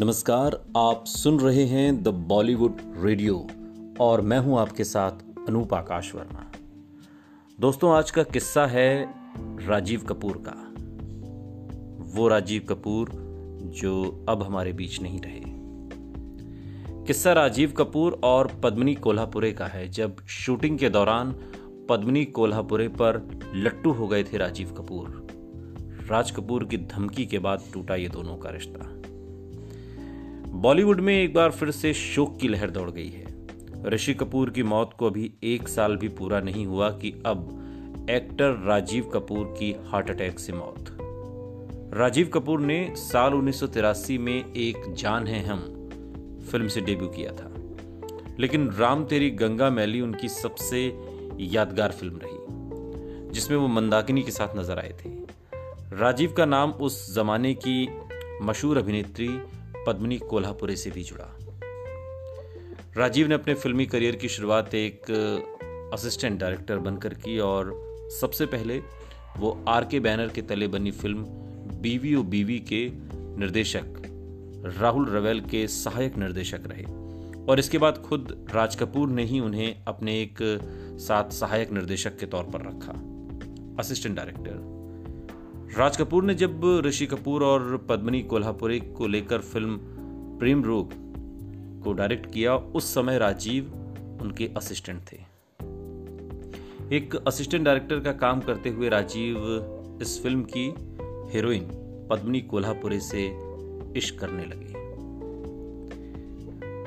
नमस्कार, आप सुन रहे हैं द बॉलीवुड रेडियो और मैं हूँ आपके साथ अनूप आकाश वर्मा। दोस्तों, आज का किस्सा है राजीव कपूर का। वो राजीव कपूर जो अब हमारे बीच नहीं रहे। किस्सा राजीव कपूर और पद्मनी कोल्हापुरे का है। जब शूटिंग के दौरान पद्मनी कोल्हापुरे पर लट्टू हो गए थे राजीव कपूर। राज कपूर की धमकी के बाद टूटा ये दोनों का रिश्ता। बॉलीवुड में एक बार फिर से शोक की लहर दौड़ गई है। ऋषि कपूर की मौत को अभी एक साल भी पूरा नहीं हुआ कि अब एक्टर राजीव कपूर की हार्ट अटैक से मौत। राजीव कपूर ने साल उन्नीस सौ तिरासी में एक जान है हम फ़िल्म से डेब्यू किया था। लेकिन राम तेरी गंगा मैली उनकी सबसे यादगार फ़िल्म रही, जिसमें वो मंदाकिनी के साथ नज़र आए थे। राजीव का नाम उस जमाने की मशहूर अभिनेत्री पद्मनी कोल्हापुरे से भी जुड़ा। राजीव ने अपने फिल्मी करियर की शुरुआत एक असिस्टेंट डायरेक्टर बनकर की और सबसे पहले वो आर के बैनर के तले बनी फ़िल्म बीवी ओ बीवी के निर्देशक, राहुल रवेल के सहायक निर्देशक रहे। और इसके बाद खुद राज कपूर ने ही उन्हें अपने एक साथ सहायक निर्देशक के तौर पर रखा, असिस्टेंट डायरेक्टर। राज कपूर ने जब ऋषि कपूर और पद्मनी कोल्हापुरी को लेकर फ़िल्म प्रेम रोग को डायरेक्ट किया, उस समय राजीव उनके असिस्टेंट थे। एक असिस्टेंट डायरेक्टर का काम करते हुए राजीव इस फ़िल्म की हीरोइन पद्मनी कोल्हापुरी से इश्क करने लगे।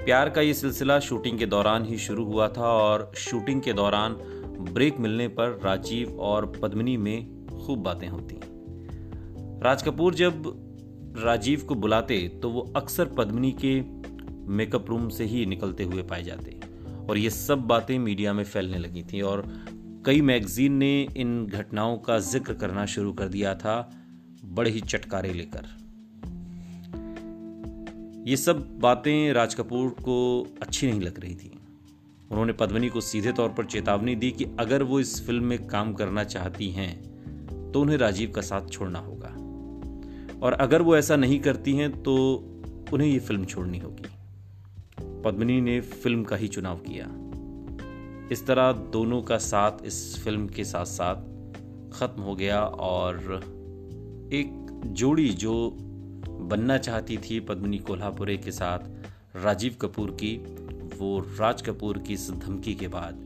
प्यार का ये सिलसिला शूटिंग के दौरान ही शुरू हुआ था और शूटिंग के दौरान ब्रेक मिलने पर राजीव और पद्मनी में खूब बातें होती। राज कपूर जब राजीव को बुलाते तो वो अक्सर पद्मिनी के मेकअप रूम से ही निकलते हुए पाए जाते। और ये सब बातें मीडिया में फैलने लगी थी, और कई मैगजीन ने इन घटनाओं का ज़िक्र करना शुरू कर दिया था, बड़े ही चटकारे लेकर। ये सब बातें राज कपूर को अच्छी नहीं लग रही थी। उन्होंने पद्मनी को सीधे तौर पर चेतावनी दी कि अगर वो इस फ़िल्म में काम करना चाहती हैं तो उन्हें राजीव का साथ छोड़ना होगा। और अगर वो ऐसा नहीं करती हैं तो उन्हें ये फ़िल्म छोड़नी होगी। पद्मिनी ने फ़िल्म का ही चुनाव किया। इस तरह दोनों का साथ इस फ़िल्म के साथ साथ खत्म हो गया और एक जोड़ी जो बनना चाहती थी पद्मिनी कोल्हापुरे के साथ, राजीव कपूर की, वो राज कपूर की इस धमकी के बाद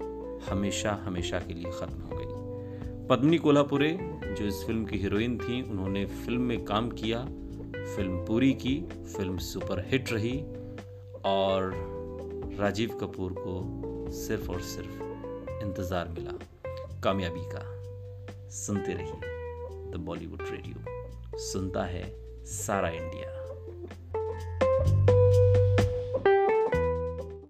हमेशा हमेशा के लिए खत्म हो गई। पद्मिनी कोल्हापुरे जो इस फ़िल्म की हीरोइन थी, उन्होंने फ़िल्म में काम किया, फ़िल्म पूरी की, फ़िल्म सुपर हिट रही, और राजीव कपूर को सिर्फ़ और सिर्फ़ इंतज़ार मिला। कामयाबी का। सुनते रहिए द बॉलीवुड रेडियो सुनता है सारा इंडिया।